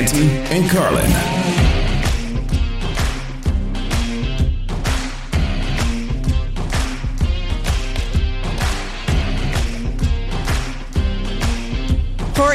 And Carlin.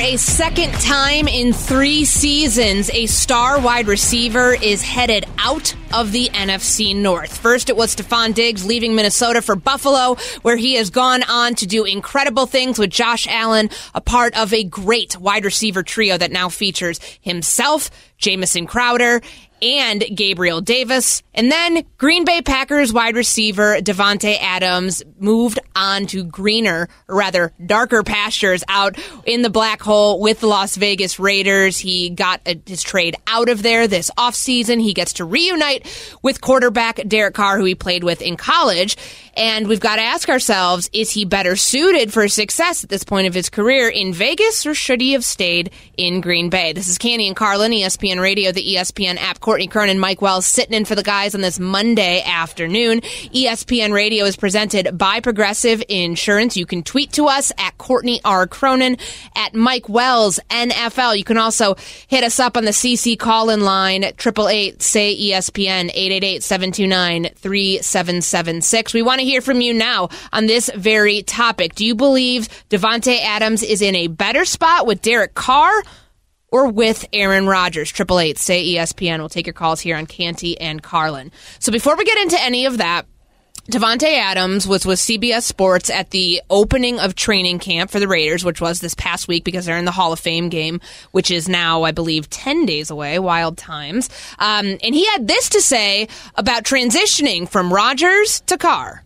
A second time in three seasons, a star wide receiver is headed out of the NFC North. First, it was Stefon Diggs leaving Minnesota for Buffalo, where he has gone on to do incredible things with Josh Allen, a part of a great wide receiver trio that now features himself, Jamison Crowder, and Gabriel Davis. And then Green Bay Packers wide receiver Davante Adams moved on to greener, or rather darker pastures out in the black hole with the Las Vegas Raiders. He got a, his trade out of there this offseason. He gets to reunite with quarterback Derek Carr, who he played with in college. And we've got to ask ourselves, is he better suited for success at this point of his career in Vegas or should he have stayed in Green Bay? This is Canty and Carlin, ESPN Radio, the ESPN app. Courtney Cronin and Mike Wells sitting in for the guys on this Monday afternoon. ESPN Radio is presented by Progressive Insurance. You can tweet to us at Courtney R. Cronin, at Mike Wells NFL. You can also hit us up on the CC call in line, at 888 say ESPN, 888 729 3776. We want to hear from you now on this very topic. Do you believe Davante Adams is in a better spot with Derek Carr? Or with Aaron Rodgers. Triple eight, say ESPN. We'll take your calls here on Canty and Carlin. So before we get into any of that, Davante Adams was with CBS Sports at the opening of training camp for the Raiders, which was this past week because they're in the Hall of Fame game, which is now, I believe, 10 days away. Wild times. Um, and he had this to say about transitioning from Rodgers to Carr.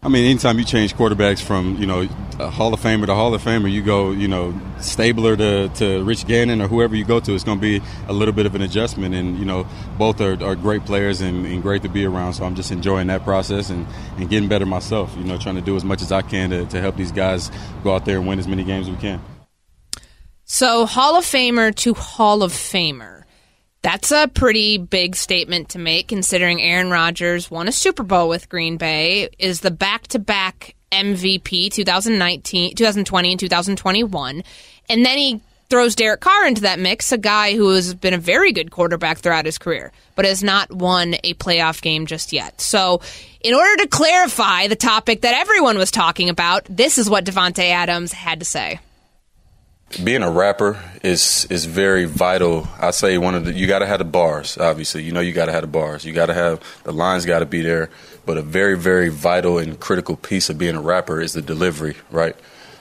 I mean, anytime you change quarterbacks from you know Hall of Famer to Hall of Famer, you go you know Stabler to, to Rich Gannon or whoever you go to, it's going to be a little bit of an adjustment. And you know both are, are great players and, and, great to be around. So I'm just enjoying that process and, and getting better myself. You know, trying to do as much as I can to, to help these guys go out there and win as many games as we can. So Hall of Famer to Hall of Famer. That's a pretty big statement to make considering Aaron Rodgers won a Super Bowl with Green Bay, is the back to back MVP 2019, 2020 and 2021. And then he throws Derek Carr into that mix, a guy who has been a very good quarterback throughout his career, but has not won a playoff game just yet. So, in order to clarify the topic that everyone was talking about, this is what Davante Adams had to say being a rapper is is very vital. I say one of the you got to have the bars. Obviously, you know you got to have the bars. You got to have the lines. Got to be there. But a very very vital and critical piece of being a rapper is the delivery. Right.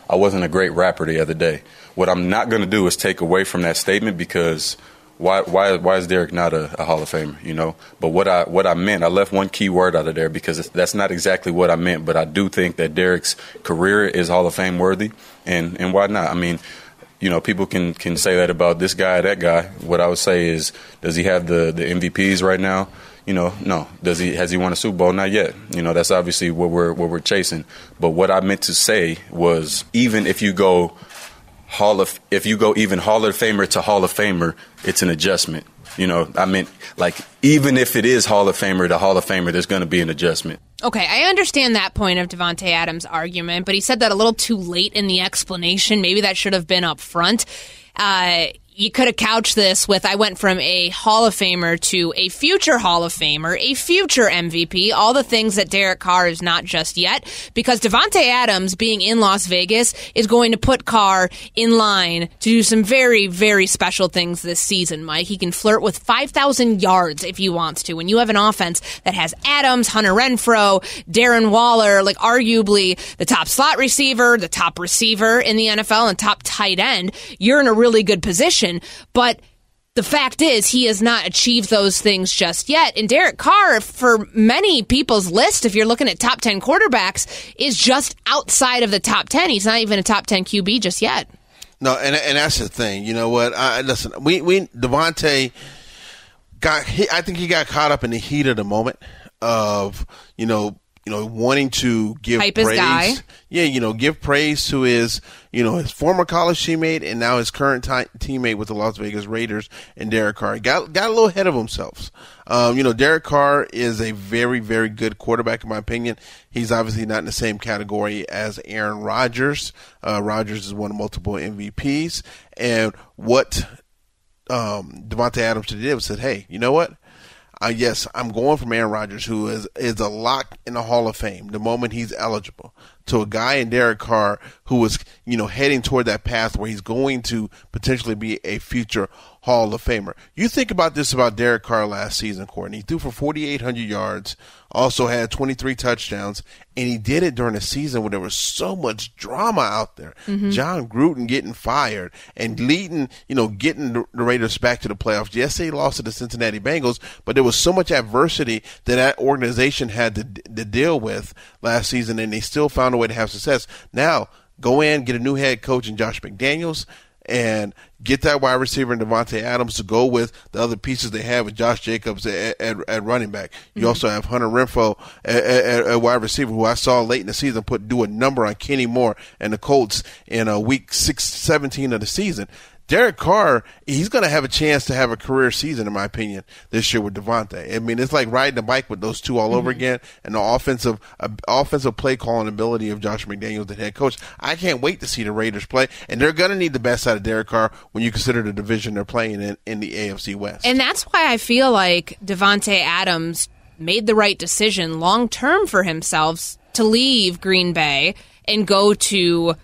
I wasn't a great rapper the other day. What I'm not going to do is take away from that statement because why why why is Derek not a, a, Hall of Famer? You know. But what I what I meant, I left one key word out of there because that's not exactly what I meant. But I do think that Derek's career is Hall of Fame worthy, and and why not? I mean you know, people can can say that about this guy, that guy. What I would say is, does he have the the MVPs right now? You know, no. Does he has he won a Super Bowl? Not yet. You know, that's obviously what we're what we're chasing. But what I meant to say was, even if you go Hall of, if you go even Hall of Famer to Hall of Famer, it's an adjustment. You know, I mean, like even if it is Hall of Famer to Hall of Famer, there's going to be an adjustment. Okay, I understand that point of Davante Adams' argument, but he said that a little too late in the explanation. Maybe that should have been up front. Uh, you could have couched this with I went from a Hall of Famer to a future Hall of Famer, a future MVP, all the things that Derek Carr is not just yet, because Davante Adams being in Las Vegas is going to put Carr in line to do some very, very special things this season, Mike. He can flirt with 5,000 yards if he wants to. When you have an offense that has Adams, Hunter Renfrow, Darren Waller, like arguably the top slot receiver, the top receiver in the NFL, and top tight end, you're in a really good position but the fact is, he has not achieved those things just yet. And Derek Carr, for many people's list, if you're looking at top 10 quarterbacks, is just outside of the top 10. He's not even a top 10 QB just yet. No, and and that's the thing. You know what? I, listen, we we Davante got. He, I think he got caught up in the heat of the moment of you know you know, wanting to give Hype praise. Yeah, you know, give praise to his, you know, his former college teammate and now his current t- teammate with the Las Vegas Raiders and Derek Carr. Got got a little ahead of himself. Um, you know, Derek Carr is a very very good quarterback in my opinion. He's obviously not in the same category as Aaron Rodgers. Uh, Rodgers is won multiple MVPs, and what um, Davante Adams did was said, "Hey, you know what? Uh, yes, I'm going from Aaron Rodgers, who is is a lock in the Hall of Fame the moment he's eligible, to a guy in Derek Carr who is you know heading toward that path where he's going to potentially be a future Hall of Famer. You think about this about Derek Carr last season, Courtney. He threw for 4,800 yards, also had 23 touchdowns, and he did it during a season where there was so much drama out there. Mm-hmm. Jon Gruden getting fired and leading, you know, getting the Raiders back to the playoffs. Yes, they lost to the Cincinnati Bengals, but there was so much adversity that that organization had to, to deal with last season, and they still found a way to have success. Now, go in, get a new head coach in Josh McDaniels and get that wide receiver in Davante Adams to go with the other pieces they have with Josh Jacobs at, at, at running back. You mm-hmm. also have Hunter Renfrow at, at, at, wide receiver, who I saw late in the season put do a number on Kenny Moore and the Colts in a week six, 17 of the season. Derek Carr, he's going to have a chance to have a career season, in my opinion, this year with Davante. I mean, it's like riding a bike with those two all mm-hmm. over again, and the offensive uh, offensive play calling ability of Josh McDaniels, the head coach. I can't wait to see the Raiders play, and they're going to need the best out of Derek Carr when you consider the division they're playing in in the AFC West. And that's why I feel like Davante Adams made the right decision long term for himself to leave Green Bay and go to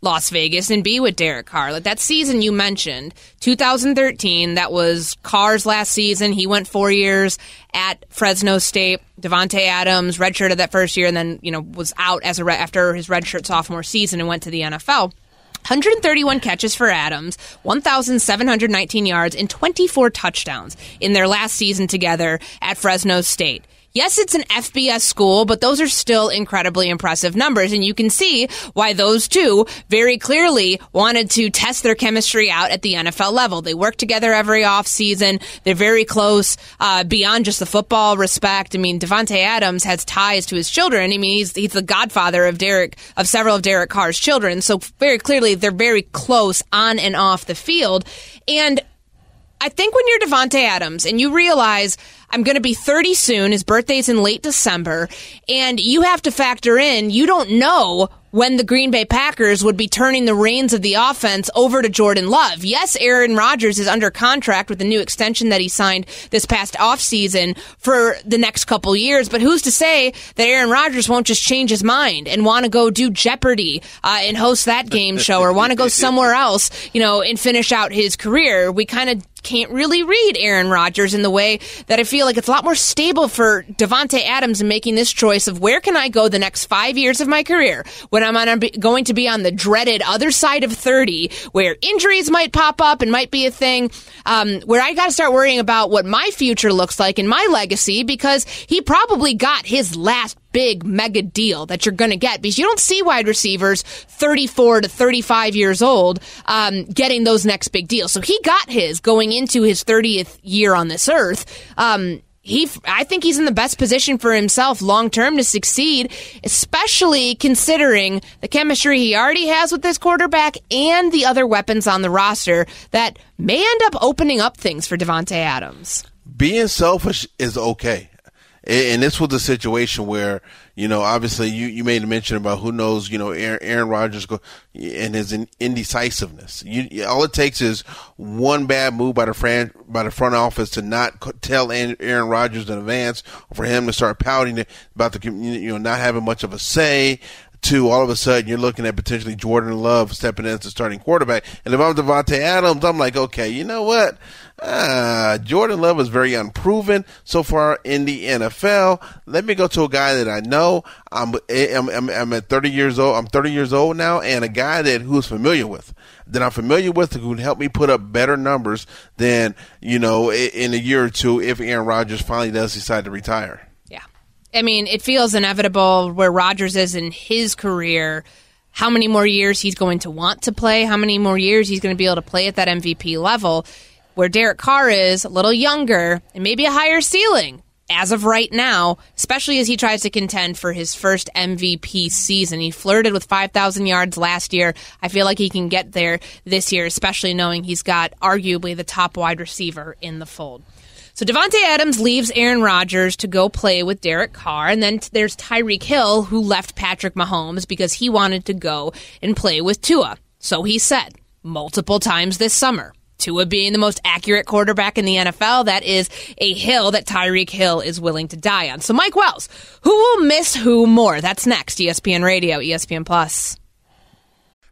Las Vegas and be with Derek Carr. Like that season you mentioned, 2013, that was Carr's last season. He went four years at Fresno State. Davante Adams redshirted that first year and then, you know, was out as a re- after his redshirt sophomore season and went to the NFL. 131 catches for Adams, 1,719 yards, and 24 touchdowns in their last season together at Fresno State. Yes, it's an FBS school, but those are still incredibly impressive numbers. And you can see why those two very clearly wanted to test their chemistry out at the NFL level. They work together every offseason. They're very close uh, beyond just the football respect. I mean, Davante Adams has ties to his children. I mean, he's, he's the godfather of Derek, of several of Derek Carr's children. So very clearly, they're very close on and off the field. And I think when you're Davante Adams and you realize I'm going to be 30 soon, his birthday's in late December, and you have to factor in you don't know when the Green Bay Packers would be turning the reins of the offense over to Jordan Love. Yes, Aaron Rodgers is under contract with the new extension that he signed this past offseason for the next couple years, but who's to say that Aaron Rodgers won't just change his mind and want to go do Jeopardy uh, and host that game show or want to go somewhere else, you know, and finish out his career? We kind of can't really read Aaron Rodgers in the way that I feel like it's a lot more stable for Davante Adams in making this choice of where can I go the next five years of my career when I'm on going to be on the dreaded other side of 30 where injuries might pop up and might be a thing, um, where I got to start worrying about what my future looks like and my legacy because he probably got his last big mega deal that you're going to get because you don't see wide receivers 34 to 35 years old um, getting those next big deals. So he got his going into his 30th year on this earth. Um, he, I think he's in the best position for himself long term to succeed, especially considering the chemistry he already has with this quarterback and the other weapons on the roster that may end up opening up things for Davante Adams. Being selfish is okay and this was a situation where you know obviously you, you made a mention about who knows you know Aaron, Aaron Rodgers go and his indecisiveness. You, all it takes is one bad move by the fran, by the front office to not tell Aaron Rodgers in advance, for him to start pouting about the you know not having much of a say to all of a sudden you're looking at potentially Jordan Love stepping in as the starting quarterback. And if I'm Davante Adams, I'm like, okay, you know what? Uh, Jordan Love is very unproven so far in the NFL. Let me go to a guy that I know. I'm, I'm, I'm, I'm at 30 years old. I'm 30 years old now, and a guy that who's familiar with, that I'm familiar with, who can help me put up better numbers than you know in a year or two if Aaron Rodgers finally does decide to retire. I mean, it feels inevitable where Rodgers is in his career how many more years he's going to want to play, how many more years he's going to be able to play at that MVP level where Derek Carr is a little younger and maybe a higher ceiling as of right now, especially as he tries to contend for his first MVP season. He flirted with 5,000 yards last year. I feel like he can get there this year, especially knowing he's got arguably the top wide receiver in the fold. So Davante Adams leaves Aaron Rodgers to go play with Derek Carr, and then there's Tyreek Hill who left Patrick Mahomes because he wanted to go and play with Tua. So he said multiple times this summer. Tua being the most accurate quarterback in the NFL, that is a hill that Tyreek Hill is willing to die on. So, Mike Wells, who will miss who more? That's next. ESPN Radio, ESPN Plus.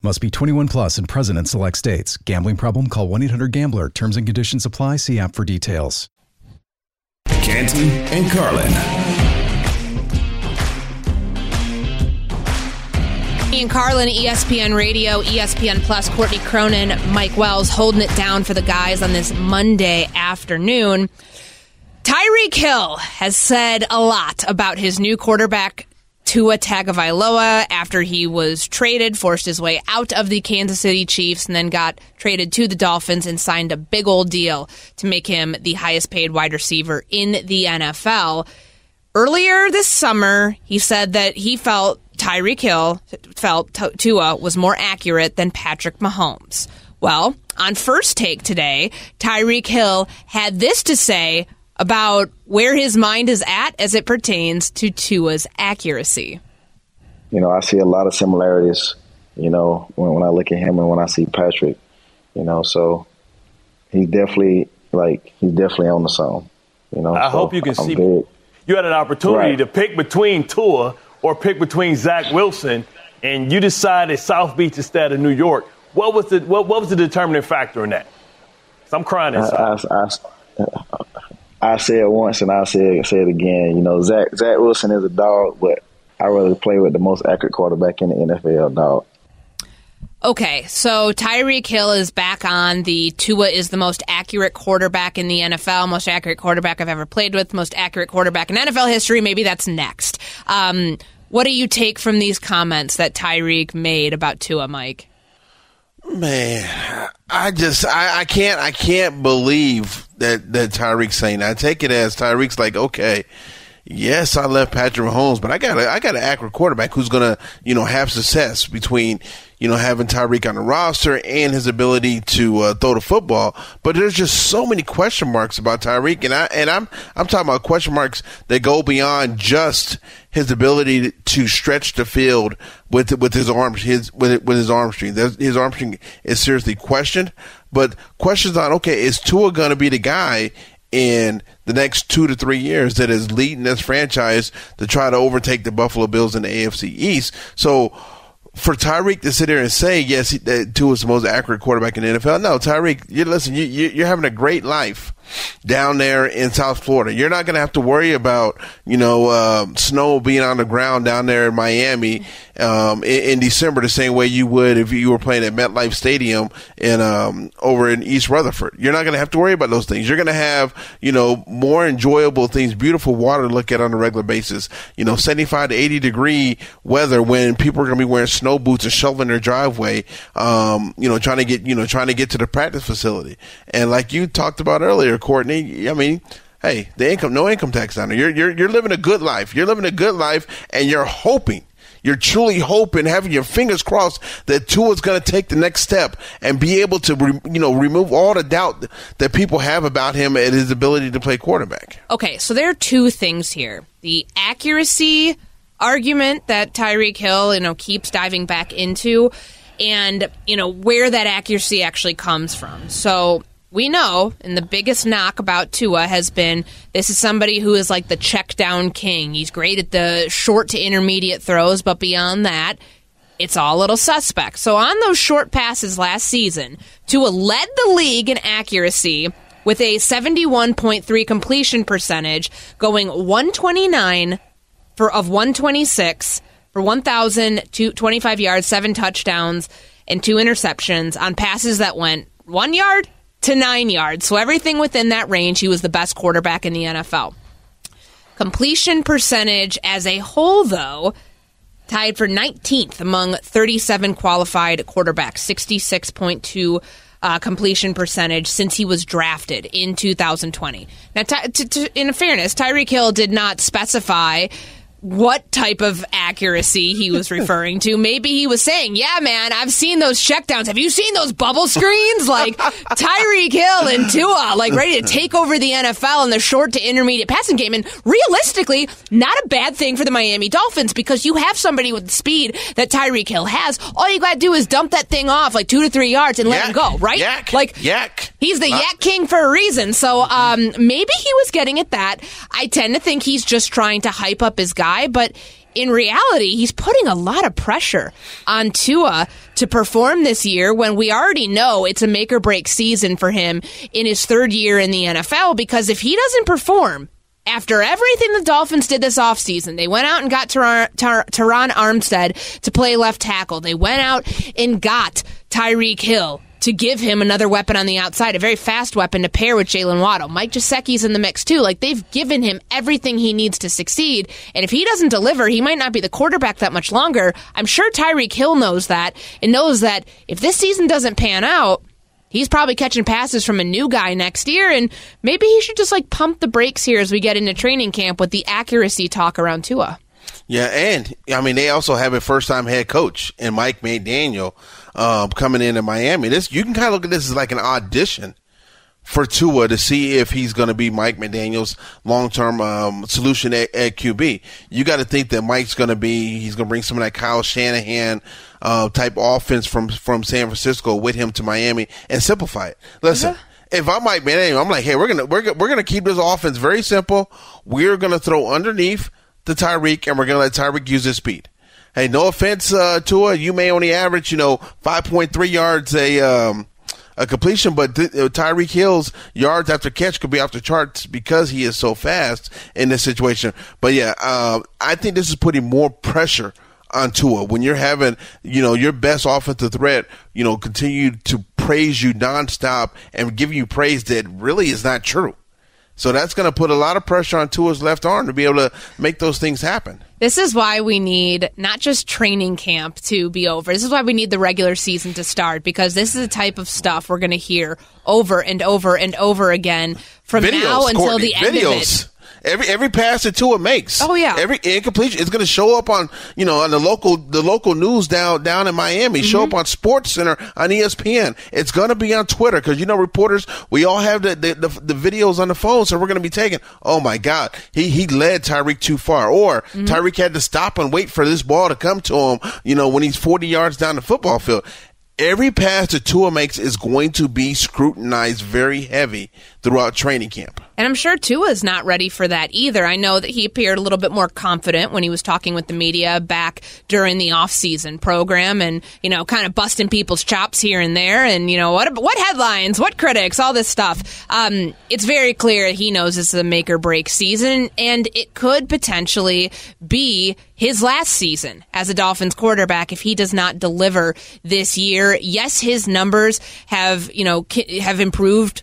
Must be 21 plus and present in select states. Gambling problem? Call 1 800 GAMBLER. Terms and conditions apply. See app for details. Canty and Carlin. Ian Carlin, ESPN Radio, ESPN Plus, Courtney Cronin, Mike Wells holding it down for the guys on this Monday afternoon. Tyreek Hill has said a lot about his new quarterback Tua Tagovailoa after he was traded, forced his way out of the Kansas City Chiefs, and then got traded to the Dolphins and signed a big old deal to make him the highest paid wide receiver in the NFL. Earlier this summer, he said that he felt Tyreek Hill felt Tua was more accurate than Patrick Mahomes. Well, on first take today, Tyreek Hill had this to say about where his mind is at as it pertains to Tua's accuracy. You know, I see a lot of similarities, you know, when, when I look at him and when I see Patrick, you know, so he's definitely like he's definitely on the song. You know, I so hope you can I'm see. big. You had an opportunity Right. to pick between Tua or pick between Zach Wilson, and you decided South Beach instead of New York. What was the what, what was the determining factor in that? 'Cause I'm crying I. I, I, I say it once and I say it, say it again. You know, Zach Zach Wilson is a dog, but I rather play with the most accurate quarterback in the NFL, dog. Okay, so Tyreek Hill is back on the Tua is the most accurate quarterback in the NFL, most accurate quarterback I've ever played with, most accurate quarterback in NFL history. Maybe that's next. Um, what do you take from these comments that Tyreek made about Tua, Mike? Man, I just I, I can't I can't believe that that Tyreek's saying. I take it as Tyreek's like, okay, yes, I left Patrick Mahomes, but I got I got an accurate quarterback who's gonna you know have success between you know having Tyreek on the roster and his ability to uh, throw the football. But there's just so many question marks about Tyreek, and I and I'm I'm talking about question marks that go beyond just his ability to stretch the field with with his arms his with with his arm string. His arm string is seriously questioned, but questions on okay, is Tua going to be the guy in the next two to three years that is leading this franchise to try to overtake the Buffalo Bills in the AFC East? So. For Tyreek to sit there and say yes, Tua is the most accurate quarterback in the NFL. No, Tyreek, you listen. You, you, you're having a great life down there in South Florida. You're not going to have to worry about you know um snow being on the ground down there in Miami um, in, in December the same way you would if you were playing at MetLife Stadium in um, over in East Rutherford. You're not going to have to worry about those things. You're going to have you know more enjoyable things, beautiful water to look at on a regular basis. You know, 75 to 80 degree weather when people are going to be wearing snow boots and shoveling their driveway. Um, you know, trying to get you know trying to get to the practice facility. And like you talked about earlier, Courtney, I mean. Hey, the income, no income tax down there. You're, you're, you're living a good life. You're living a good life and you're hoping, you're truly hoping, having your fingers crossed that Tua's going to take the next step and be able to, re, you know, remove all the doubt that people have about him and his ability to play quarterback. Okay, so there are two things here: the accuracy argument that Tyreek Hill, you know, keeps diving back into, and you know where that accuracy actually comes from. So we know, and the biggest knock about Tua has been this is somebody who is like the check down king. He's great at the short to intermediate throws, but beyond that, it's all a little suspect. So on those short passes last season, Tua led the league in accuracy with a 71.3 completion percentage, going 129 for of 126 for 1,025 yards, seven touchdowns, and two interceptions on passes that went one yard to nine yards. So everything within that range, he was the best quarterback in the NFL. Completion percentage as a whole, though, tied for 19th among 37 qualified quarterbacks, 66.2 uh, completion percentage since he was drafted in 2020. Now, t- t- t- in fairness, Tyreek Hill did not specify what type of accuracy he was referring to. Maybe he was saying, "Yeah, man, I've seen those checkdowns. Have you seen those bubble screens? Like Tyreek Hill and Tua, like ready to take over the NFL in the short to intermediate passing game." And realistically, not a bad thing for the Miami Dolphins because you have somebody with the speed that Tyreek Hill has. All you got to do is dump that thing off like two to three yards and let him go, right? YAC, like YAC. He's the Uh, YAC king for a reason. So um, maybe he was getting at that. I tend to think he's just trying to hype up his guy, but in reality, he's putting a lot of pressure on Tua to perform this year when we already know it's a make or break season for him in his third year in the NFL because if he doesn't perform, after everything the Dolphins did this offseason, they went out and got Ter- Ter- Terron Armstead to play left tackle. They went out and got Tyreek Hill to give him another weapon on the outside, a very fast weapon to pair with Jaylen Waddle. Mike Gesicki's in the mix too. Like they've given him everything he needs to succeed. And if he doesn't deliver, he might not be the quarterback that much longer. I'm sure Tyreek Hill knows that and knows that if this season doesn't pan out, He's probably catching passes from a new guy next year, and maybe he should just like pump the brakes here as we get into training camp with the accuracy talk around Tua. Yeah, and I mean they also have a first time head coach in Mike McDaniel um, coming into Miami. This you can kind of look at this as like an audition for Tua to see if he's going to be Mike McDaniel's long term um, solution at, at QB. You got to think that Mike's going to be he's going to bring some of that Kyle Shanahan uh, type offense from from San Francisco with him to Miami and simplify it. Listen. If I'm Mike McDaniel, I'm like, hey, we're gonna we're gonna, we're gonna keep this offense very simple. We're gonna throw underneath the Tyreek, and we're gonna let Tyreek use his speed. Hey, no offense, uh, Tua, you may only average, you know, 5.3 yards a um, a completion, but th- uh, Tyreek Hill's yards after catch could be off the charts because he is so fast in this situation. But yeah, uh, I think this is putting more pressure on Tua when you're having, you know, your best offensive threat, you know, continue to praise you nonstop and give you praise that really is not true. So that's going to put a lot of pressure on Tua's left arm to be able to make those things happen. This is why we need not just training camp to be over. This is why we need the regular season to start because this is the type of stuff we're going to hear over and over and over again from videos, now until Courtney, the end videos. of it. Every every pass that Tua makes. Oh, yeah. Every incompletion is going to show up on you know on the local the local news down down in Miami. Show Mm-hmm. up on SportsCenter on ESPN. It's going to be on Twitter because you know reporters we all have the the, the the videos on the phone, so we're going to be taking. Oh my God, he he led Tyreek too far, or Mm-hmm. Tyreek had to stop and wait for this ball to come to him. You know when he's forty yards down the football field. Every pass that Tua makes is going to be scrutinized very heavy throughout training camp. And I'm sure Tua's not ready for that either. I know that he appeared a little bit more confident when he was talking with the media back during the off-season program and, you know, kind of busting people's chops here and there and, you know, what what headlines, what critics, all this stuff. Um, it's very clear he knows this is a make or break season and it could potentially be his last season as a Dolphins quarterback if he does not deliver this year. Yes, his numbers have, you know, have improved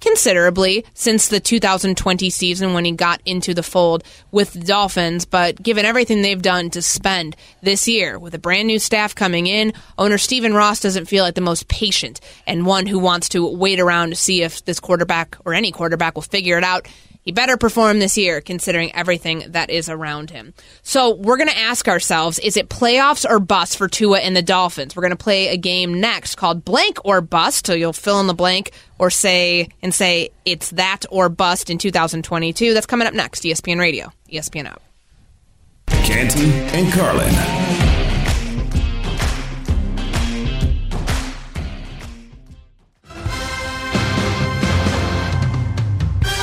Considerably since the 2020 season when he got into the fold with the Dolphins. But given everything they've done to spend this year with a brand new staff coming in, owner Stephen Ross doesn't feel like the most patient and one who wants to wait around to see if this quarterback or any quarterback will figure it out. He better perform this year considering everything that is around him. So we're going to ask ourselves, is it playoffs or bust for Tua and the Dolphins? We're going to play a game next called blank or bust. So you'll fill in the blank or say, and say it's that or bust in 2022. That's coming up next. ESPN Radio, ESPN app. Canty and Carlin.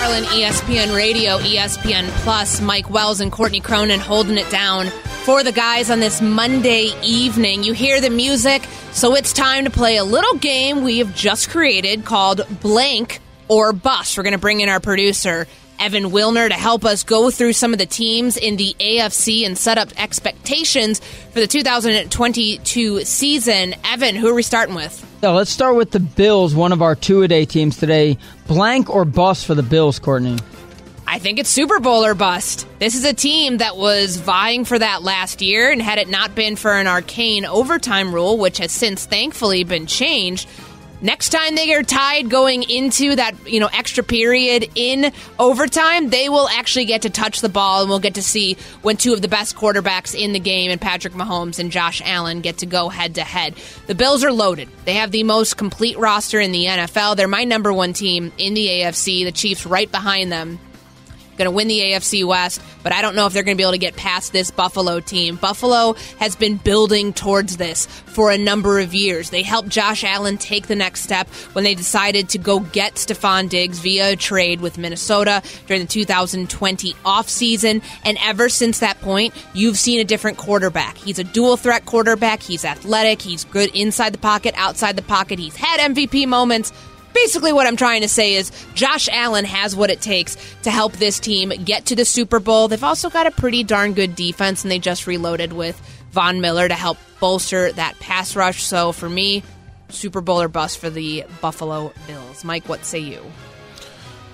Carlin, ESPN Radio, ESPN Plus, Mike Wells and Courtney Cronin holding it down for the guys on this Monday evening. You hear the music, so it's time to play a little game we have just created called Blank or Bust. We're going to bring in our producer, Evan Wilner, to help us go through some of the teams in the AFC and set up expectations for the 2022 season. Evan, who are we starting with? So let's start with the Bills, one of our two a day teams today. Blank or bust for the Bills, Courtney? I think it's Super Bowl or bust. This is a team that was vying for that last year, and had it not been for an arcane overtime rule, which has since thankfully been changed, next time they are tied going into that you know extra period in overtime, they will actually get to touch the ball, and we'll get to see when two of the best quarterbacks in the game, and Patrick Mahomes and Josh Allen, get to go head to head. The Bills are loaded. They have the most complete roster in the NFL. They're my number one team in the AFC. The Chiefs right behind them going to win the AFC West, but I don't know if they're going to be able to get past this Buffalo team. Buffalo has been building towards this for a number of years. They helped Josh Allen take the next step when they decided to go get Stefon Diggs via trade with Minnesota during the 2020 offseason. And ever since that point, you've seen a different quarterback. He's a dual threat quarterback. He's athletic. He's good inside the pocket, outside the pocket. He's had MVP moments basically what I'm trying to say is Josh Allen has what it takes to help this team get to the Super Bowl. They've also got a pretty darn good defense, and they just reloaded with Von Miller to help bolster that pass rush. So for me, Super Bowl or bust for the Buffalo Bills. Mike, what say you?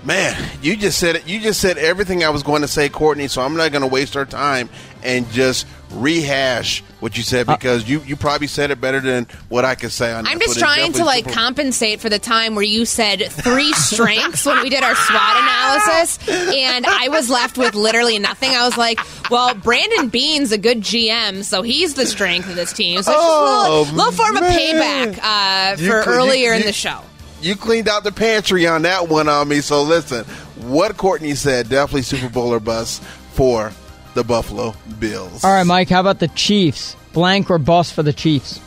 Man, you just said it. You just said everything I was going to say, Courtney. So I'm not going to waste our time and just rehash what you said because you, you probably said it better than what I could say on. I'm that, just trying to like super- compensate for the time where you said three strengths when we did our SWOT analysis, and I was left with literally nothing. I was like, "Well, Brandon Beane's a good GM, so he's the strength of this team." So it's just a little, Oh, little form of payback uh, for could- you- earlier in the show. You cleaned out the pantry on that one on me. So listen, what Courtney said definitely Super Bowl or bust for the Buffalo Bills. All right, Mike, how about the Chiefs? Blank or bust for the Chiefs?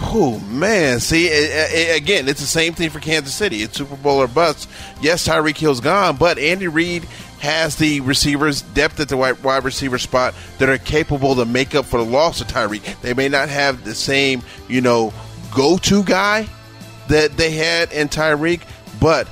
Oh man, see a- a- again, it's the same thing for Kansas City. It's Super Bowl or bust. Yes, Tyreek Hill's gone, but Andy Reid has the receivers depth at the wide, wide receiver spot that are capable to make up for the loss of Tyreek. They may not have the same, you know, go-to guy that they had in Tyreek, but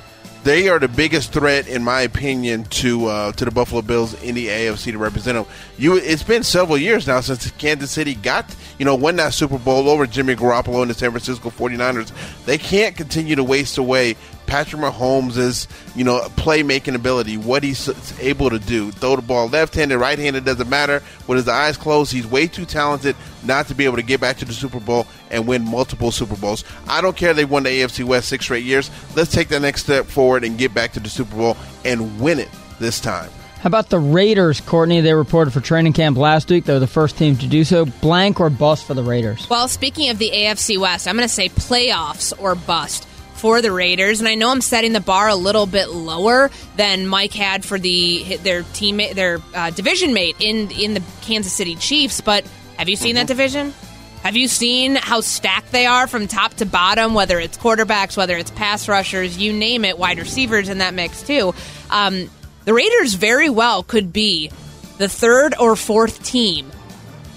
they are the biggest threat, in my opinion, to uh, to the Buffalo Bills in the AFC to represent them. You, it's been several years now since Kansas City got, you know, won that Super Bowl over Jimmy Garoppolo and the San Francisco 49ers. They can't continue to waste away Patrick Mahomes' you know playmaking ability, what he's able to do, throw the ball left-handed, right-handed doesn't matter. With his eyes closed, he's way too talented not to be able to get back to the Super Bowl and win multiple Super Bowls. I don't care they won the AFC West six straight years. Let's take the next step forward and get back to the Super Bowl and win it this time. How about the Raiders, Courtney? They reported for training camp last week. They're the first team to do so. Blank or bust for the Raiders? Well, speaking of the AFC West, I'm going to say playoffs or bust for the Raiders, and I know I'm setting the bar a little bit lower than Mike had for the their teammate, their uh, division mate in in the Kansas City Chiefs. But have you seen that division? Have you seen how stacked they are from top to bottom? Whether it's quarterbacks, whether it's pass rushers, you name it, wide receivers in that mix too. Um, the Raiders very well could be the third or fourth team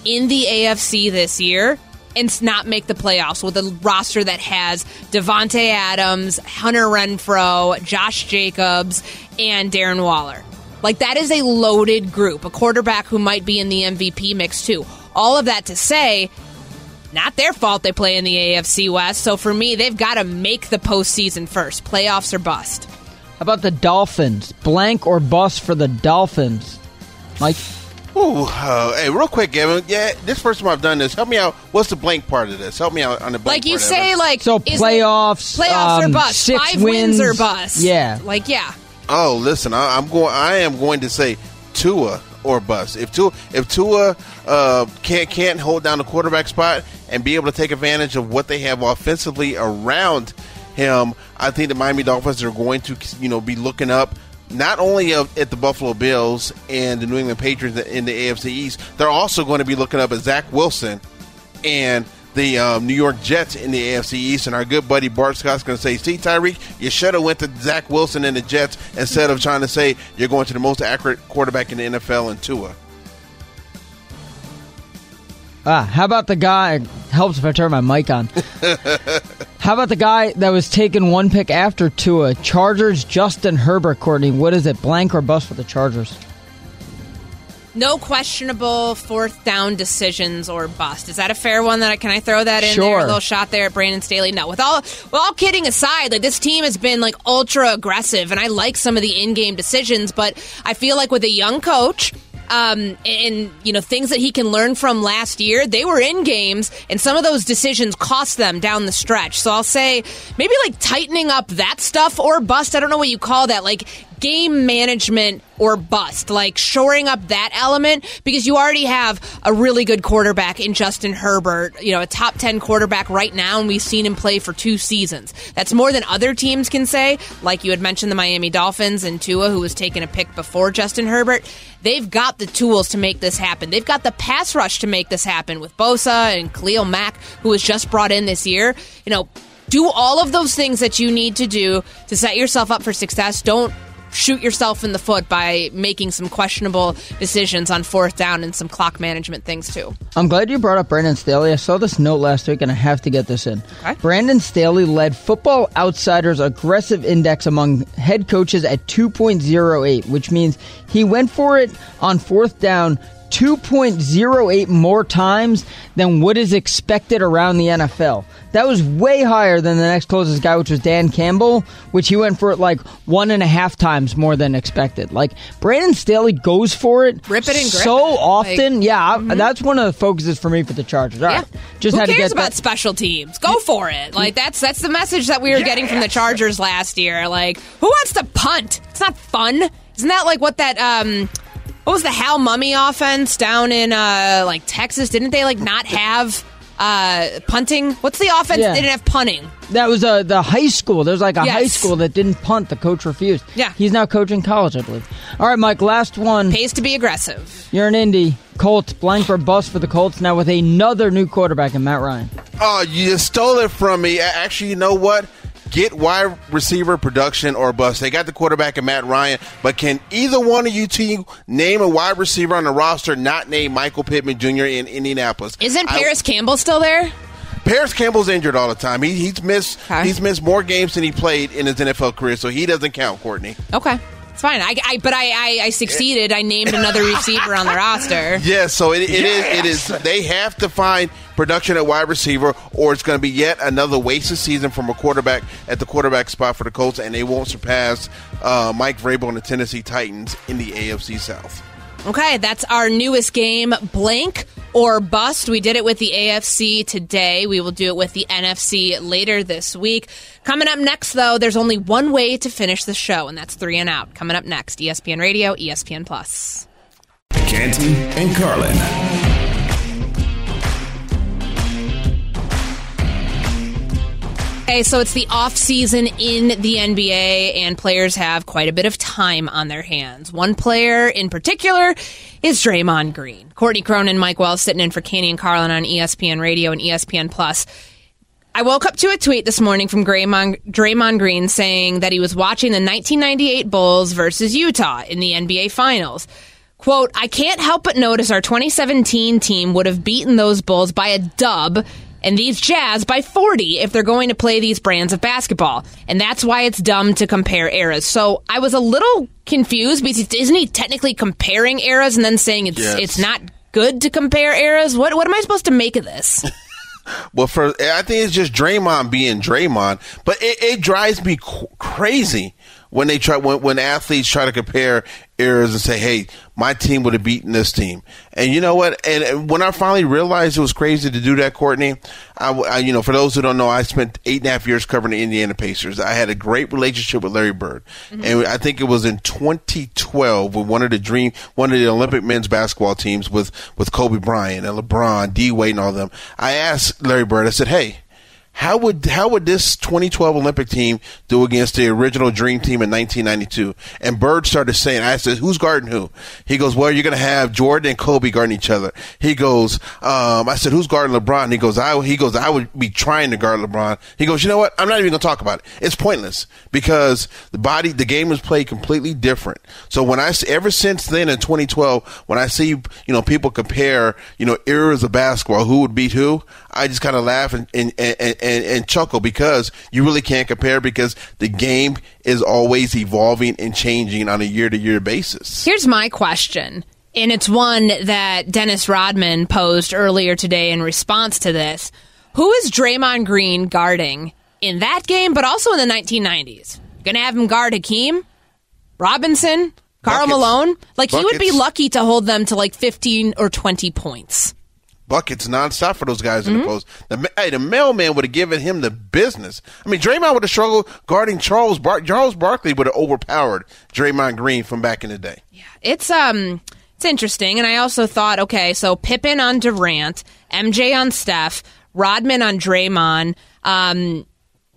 in the AFC this year and not make the playoffs with a roster that has Davante Adams, Hunter Renfrow, Josh Jacobs, and Darren Waller. Like that is a loaded group, a quarterback who might be in the MVP mix too. All of that to say, not their fault they play in the AFC West. So for me, they've got to make the postseason first. Playoffs or bust. How about the Dolphins? Blank or bust for the Dolphins? Mike? Ooh, uh, hey, real quick, Gavin. Yeah, this first time I've done this. Help me out. What's the blank part of this? Help me out on the blank Like you part say, it. like So is playoffs, playoffs um, or bust, six five wins, or bust. Yeah. like yeah. Oh, listen, I, I'm going. I am going to say Tua or bust. If Tua, if Tua uh, can't can't hold down the quarterback spot and be able to take advantage of what they have offensively around him, I think the Miami Dolphins are going to you know be looking up. Not only at the Buffalo Bills and the New England Patriots in the AFC East, they're also going to be looking up at Zach Wilson and the um, New York Jets in the AFC East. And our good buddy Bart Scott's going to say, "See, Tyreek, you should have went to Zach Wilson and the Jets instead of trying to say you're going to the most accurate quarterback in the NFL in Tua." Ah, how about the guy? Helps if I turn my mic on. how about the guy that was taken one pick after Tua? Chargers, Justin Herbert, Courtney. What is it, blank or bust for the Chargers? No questionable fourth down decisions or bust. Is that a fair one? That I, can I throw that in there? A little shot there at Brandon Staley. No, with all with all kidding aside, like this team has been like ultra aggressive, and I like some of the in-game decisions, but I feel like with a young coach. Um, and you know things that he can learn from last year. They were in games, and some of those decisions cost them down the stretch. So I'll say maybe like tightening up that stuff or bust. I don't know what you call that. Like game management or bust, like shoring up that element because you already have a really good quarterback in Justin Herbert, you know, a top 10 quarterback right now, and we've seen him play for two seasons. That's more than other teams can say. Like you had mentioned, the Miami Dolphins and Tua, who was taking a pick before Justin Herbert. They've got the tools to make this happen. They've got the pass rush to make this happen with Bosa and Khalil Mack, who was just brought in this year. You know, do all of those things that you need to do to set yourself up for success. Don't shoot yourself in the foot by making some questionable decisions on fourth down and some clock management things too. I'm glad you brought up Brandon Staley. I saw this note last week and I have to get this in. Okay. Brandon Staley led Football Outsiders aggressive index among head coaches at 2.08, which means he went for it on fourth down 2.08 more times than what is expected around the NFL. That was way higher than the next closest guy, which was Dan Campbell, which he went for it like one and a half times more than expected. Like Brandon Staley goes for it, Rip it and so it. often. Like- yeah, I- that's one of the focuses for me for the Chargers. All right, just Who had to cares get about that. special teams? Go for it. Like that's that's the message that we were getting from the Chargers last year. Like, who wants to punt? It's not fun. Isn't that like what that um what was the Hal Mumme offense down in uh like Texas? Didn't they like not have uh punting? What's the offense Yeah. that didn't have punting? That was uh, the high school. There's like a high school that didn't punt. The coach refused. Yeah. he's now coaching college, I believe. All right, Mike. Last one. Pays to be aggressive. You're an Indy. Colts blank or bust for the Colts now with another new quarterback in Matt Ryan. Oh, you stole it from me. Actually, you know what? Get wide receiver production or bust. They got the quarterback in Matt Ryan, but can either one of you two name a wide receiver on the roster not named Michael Pittman Jr. in Indianapolis? Isn't I- Parris Campbell still there? Parris Campbell's injured all the time. He, he's missed Okay. he's missed more games than he played in his NFL career, so he doesn't count, Courtney. Okay. It's fine. I, I but I, I, I succeeded. I named another receiver on the roster. Yeah, so it, it is. It is. They have to find production at wide receiver, or it's going to be yet another wasted season from a quarterback at the quarterback spot for the Colts, and they won't surpass uh, Mike Vrabel and the Tennessee Titans in the AFC South. Okay, that's our newest game, blank or bust. We did it with the AFC today. We will do it with the NFC later this week. Coming up next, though, there's only one way to finish the show, and that's three and out. Coming up next, ESPN Radio, ESPN Plus. Canty and Carlin. Okay, so it's the off season in the NBA, and players have quite a bit of time on their hands. One player in particular is Draymond Green. Courtney Cronin, Mike Wells sitting in for Canty and Carlin on ESPN Radio and ESPN Plus. I woke up to a tweet this morning from Draymond Green saying that he was watching the 1998 Bulls versus Utah in the NBA Finals. Quote, I can't help but notice our 2017 team would have beaten those Bulls by a dub and these Jazz by 40 if they're going to play these brands of basketball. And that's why it's dumb to compare eras. So I was a little confused because isn't he technically comparing eras and then saying it's Yes. it's not good to compare eras? What what am I supposed to make of this? Well, for I think it's just Draymond being Draymond, but it, it drives me crazy when they try when, when athletes try to compare eras and say, "Hey, my team would have beaten this team." And you know what? And, and when I finally realized it was crazy to do that, Courtney, I, you know, for those who don't know, I spent eight and a half years covering the Indiana Pacers. I had a great relationship with Larry Bird, mm-hmm. and I think it was in 2012 with one of the dream, one of the Olympic men's basketball teams with with Kobe Bryant and LeBron, D Wade, and all them. I asked Larry Bird. I said, "Hey." How would how would this 2012 Olympic team do against the original Dream Team in 1992? And Bird started saying, I said, who's guarding who? He goes, well, you're going to have Jordan and Kobe guarding each other. He goes, um, I said, who's guarding LeBron? He goes, I he goes, I would be trying to guard LeBron. He goes, you know what? I'm not even going to talk about it. It's pointless because the body, the game was played completely different. So when I ever since then in 2012, when I see you know people compare you know eras of basketball, who would beat who, I just kind of laugh and and, and and and chuckle because you really can't compare because the game is always evolving and changing on a year to year basis. Here's my question, and it's one that Dennis Rodman posed earlier today in response to this. Who is Draymond Green guarding in that game, but also in the 1990s? Gonna have him guard Hakeem, Robinson, Karl Buckets. Malone? Like, he would be lucky to hold them to like 15 or 20 points. Buckets nonstop for those guys in Mm-hmm. the post. The, hey, the mailman would have given him the business. I mean, Draymond would have struggled guarding Charles Bar- Charles Barkley would have overpowered Draymond Green from back in the day. Yeah, it's um it's interesting and I also thought okay, so Pippen on Durant, MJ on Steph, Rodman on Draymond, um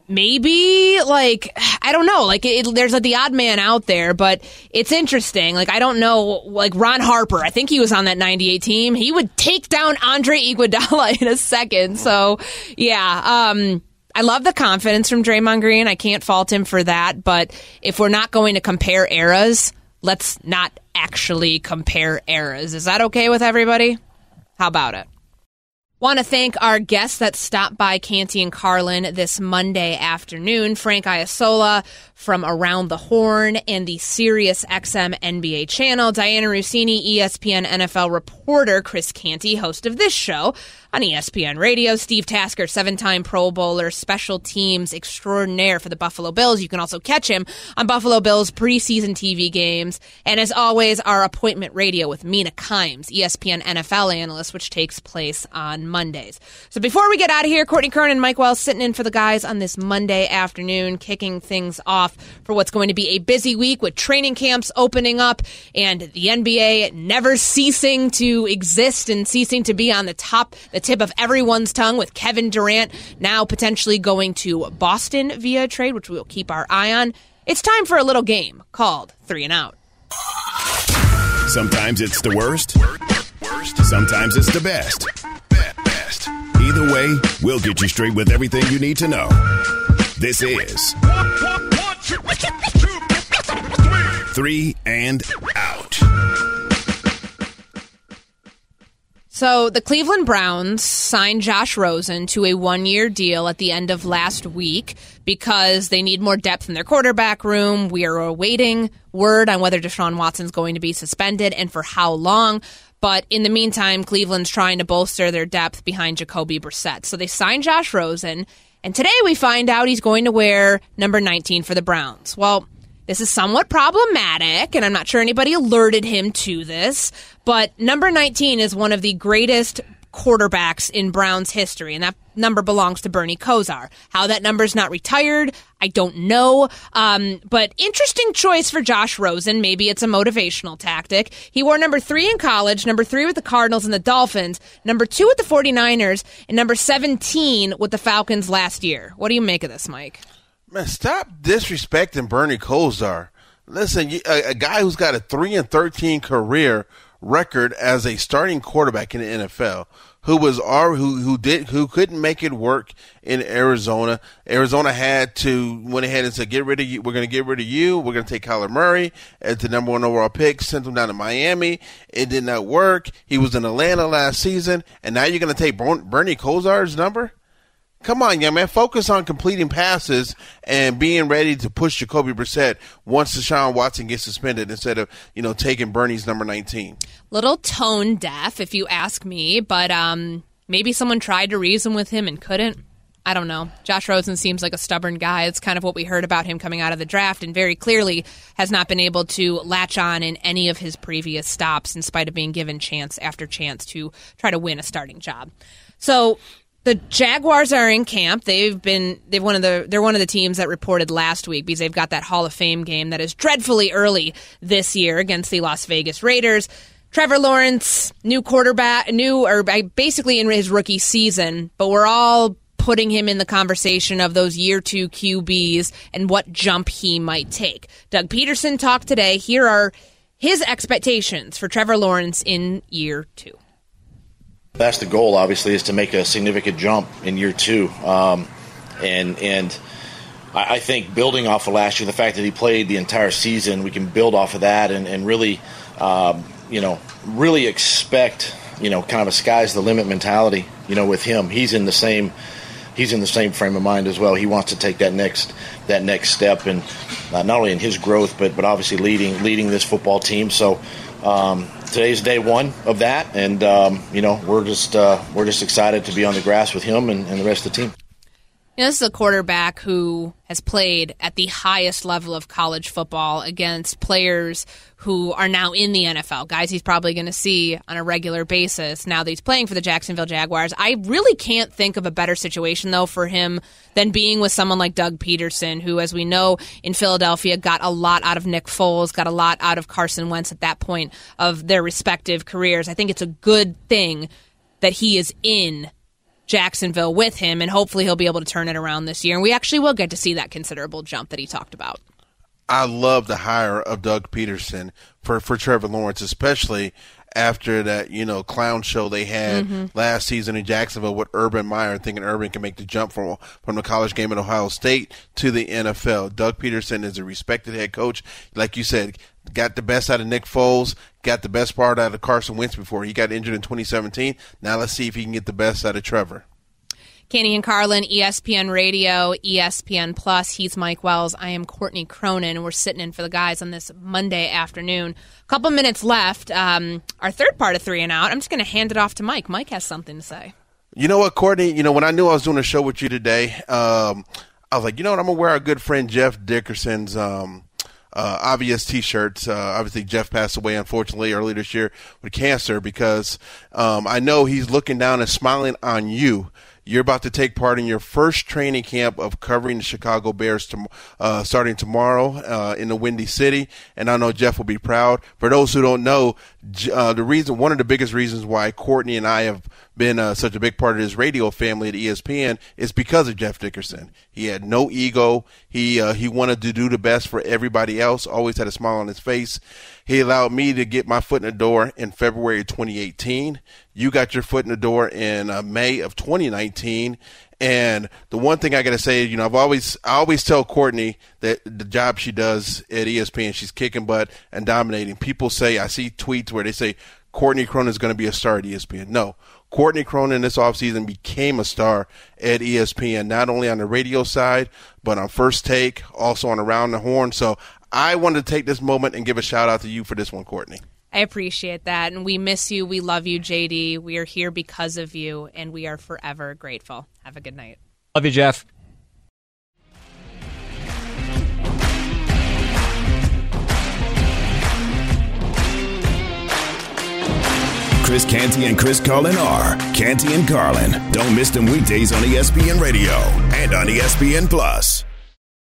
maybe like I don't know, like it, there's like the odd man out there, but it's interesting. Like I don't know, like Ron Harper, I think he was on that 98 team. He would take down Andre Iguodala in a second. So, yeah, um I love the confidence from Draymond Green. I can't fault him for that, but if we're not going to compare eras, let's not actually compare eras. Is that okay with everybody? How about it? Want to thank our guests that stopped by Canty and Carlin this Monday afternoon. Frank Isola from Around the Horn and the Sirius XM NBA channel. Dianna Russini, ESPN NFL reporter. Chris Canty, host of this show on ESPN Radio. Steve Tasker, seven time Pro Bowler, special teams extraordinaire for the Buffalo Bills. You can also catch him on Buffalo Bills preseason TV games. And as always, our appointment radio with Mina Kimes, ESPN NFL analyst, which takes place on Mondays. So before we get out of here, Courtney Cronin and Mike Wells sitting in for the guys on this Monday afternoon, kicking things off for what's going to be a busy week with training camps opening up and the NBA never ceasing to exist and ceasing to be on the top, the tip of everyone's tongue with Kevin Durant now potentially going to Boston via trade, which we'll keep our eye on. It's time for a little game called Three and Out. Sometimes it's the worst. Sometimes it's the best. Best. Either way, we'll get you straight with everything you need to know. This is Three and Out. So the Cleveland Browns signed Josh Rosen to a one year deal at the end of last week because they need more depth in their quarterback room. We are awaiting word on whether Deshaun Watson's going to be suspended and for how long. But in the meantime, Cleveland's trying to bolster their depth behind Jacoby Brissett. So they signed Josh Rosen, and today we find out he's going to wear number 19 for the Browns. Well, this is somewhat problematic, and I'm not sure anybody alerted him to this, but number 19 is one of the greatest quarterbacks in Browns history, and that number belongs to Bernie Kosar. How that number's not retired, I don't know. Um, but interesting choice for Josh Rosen. Maybe it's a motivational tactic. He wore number three in college, number three with the Cardinals and the Dolphins, number two with the 49ers, and number 17 with the Falcons last year. What do you make of this, Mike? Man, stop disrespecting Bernie Kosar. Listen, a, a guy who's got a 3 and 13 career record as a starting quarterback in the NFL who was our who who did who couldn't make it work in Arizona. Arizona had to went ahead and said, "Get rid of you. We're going to get rid of you. We're going to take Kyler Murray as the number one overall pick." Sent him down to Miami. It did not work. He was in Atlanta last season, and now you're going to take Bernie Kosar's number. Come on, young man. Focus on completing passes and being ready to push Jacoby Brissett once Deshaun Watson gets suspended instead of, you know, taking Bernie's number 19. Little tone deaf, if you ask me, but um, maybe someone tried to reason with him and couldn't. I don't know. Josh Rosen seems like a stubborn guy. It's kind of what we heard about him coming out of the draft, and very clearly has not been able to latch on in any of his previous stops, in spite of being given chance after chance to try to win a starting job. So the Jaguars are in camp. They've been they've one of the they're one of the teams that reported last week because they've got that Hall of Fame game that is dreadfully early this year against the Las Vegas Raiders. Trevor Lawrence, new quarterback, new or basically in his rookie season, but we're all putting him in the conversation of those year two QBs and what jump he might take. Doug Pederson talked today. Here are his expectations for Trevor Lawrence in year two. That's the goal, obviously, is to make a significant jump in year two. Um, and and I, I, think building off of last year, the fact that he played the entire season, we can build off of that and, and really, um, you know, really expect, you know, kind of a sky's the limit mentality, you know, with him. He's in the same he's in the same frame of mind as well. He wants to take that next that next step, and uh, not only in his growth, but but obviously leading leading this football team. So um, today's day one of that, and um, you know we're just uh, we're just excited to be on the grass with him and, and the rest of the team. You know, this is a quarterback who has played at the highest level of college football against players who are now in the NFL, guys he's probably going to see on a regular basis now that he's playing for the Jacksonville Jaguars. I really can't think of a better situation, though, for him than being with someone like Doug Pederson, who, as we know, in Philadelphia got a lot out of Nick Foles, got a lot out of Carson Wentz at that point of their respective careers. I think it's a good thing that he is in Jacksonville with him, and hopefully he'll be able to turn it around this year. And we actually will get to see that considerable jump that he talked about. I love the hire of Doug Pederson for, for Trevor Lawrence, especially after that, you know, clown show they had mm-hmm. last season in Jacksonville with Urban Meyer, thinking Urban can make the jump from from the college game at Ohio State to the NFL. Doug Pederson is a respected head coach. Like you said, got the best out of Nick Foles, got the best part out of Carson Wentz before he got injured in 2017. Now let's see if he can get the best out of Trevor. Canty and Carlin, ESPN Radio, ESPN Plus. He's Mike Wells. I am Courtney Cronin, and we're sitting in for the guys on this Monday afternoon. A couple minutes left. Um, our third part of three and out. I'm just going to hand it off to Mike. Mike has something to say. You know what, Courtney? You know when I knew I was doing a show with you today, um, I was like, you know what? I'm gonna wear our good friend Jeff Dickerson's. Um, uh, obvious T-shirts. Uh, obviously, Jeff passed away unfortunately earlier this year with cancer because um, I know he's looking down and smiling on you you're about to take part in your first training camp of covering the Chicago Bears to, uh, starting tomorrow uh, in the Windy City, and I know Jeff will be proud. For those who don't know, uh, the reason, one of the biggest reasons why Courtney and I have been uh, such a big part of his radio family at ESPN is because of Jeff Dickerson. He had no ego. He uh, he wanted to do the best for everybody else. Always had a smile on his face. He allowed me to get my foot in the door in February 2018. You got your foot in the door in uh, May of 2019. And the one thing I got to say, you know, I've always, I always tell Courtney that the job she does at ESPN, she's kicking butt and dominating. People say, I see tweets where they say, Courtney Cronin is going to be a star at ESPN. No, Courtney Cronin this offseason became a star at ESPN, not only on the radio side, but on First Take, also on Around the Horn. So I wanted to take this moment and give a shout out to you for this one, Courtney. I appreciate that. And we miss you. We love you, JD. We are here because of you, and we are forever grateful. Have a good night. Love you, Jeff. Chris Canty and Chris Carlin are Canty and Carlin. Don't miss them weekdays on ESPN Radio and on ESPN Plus.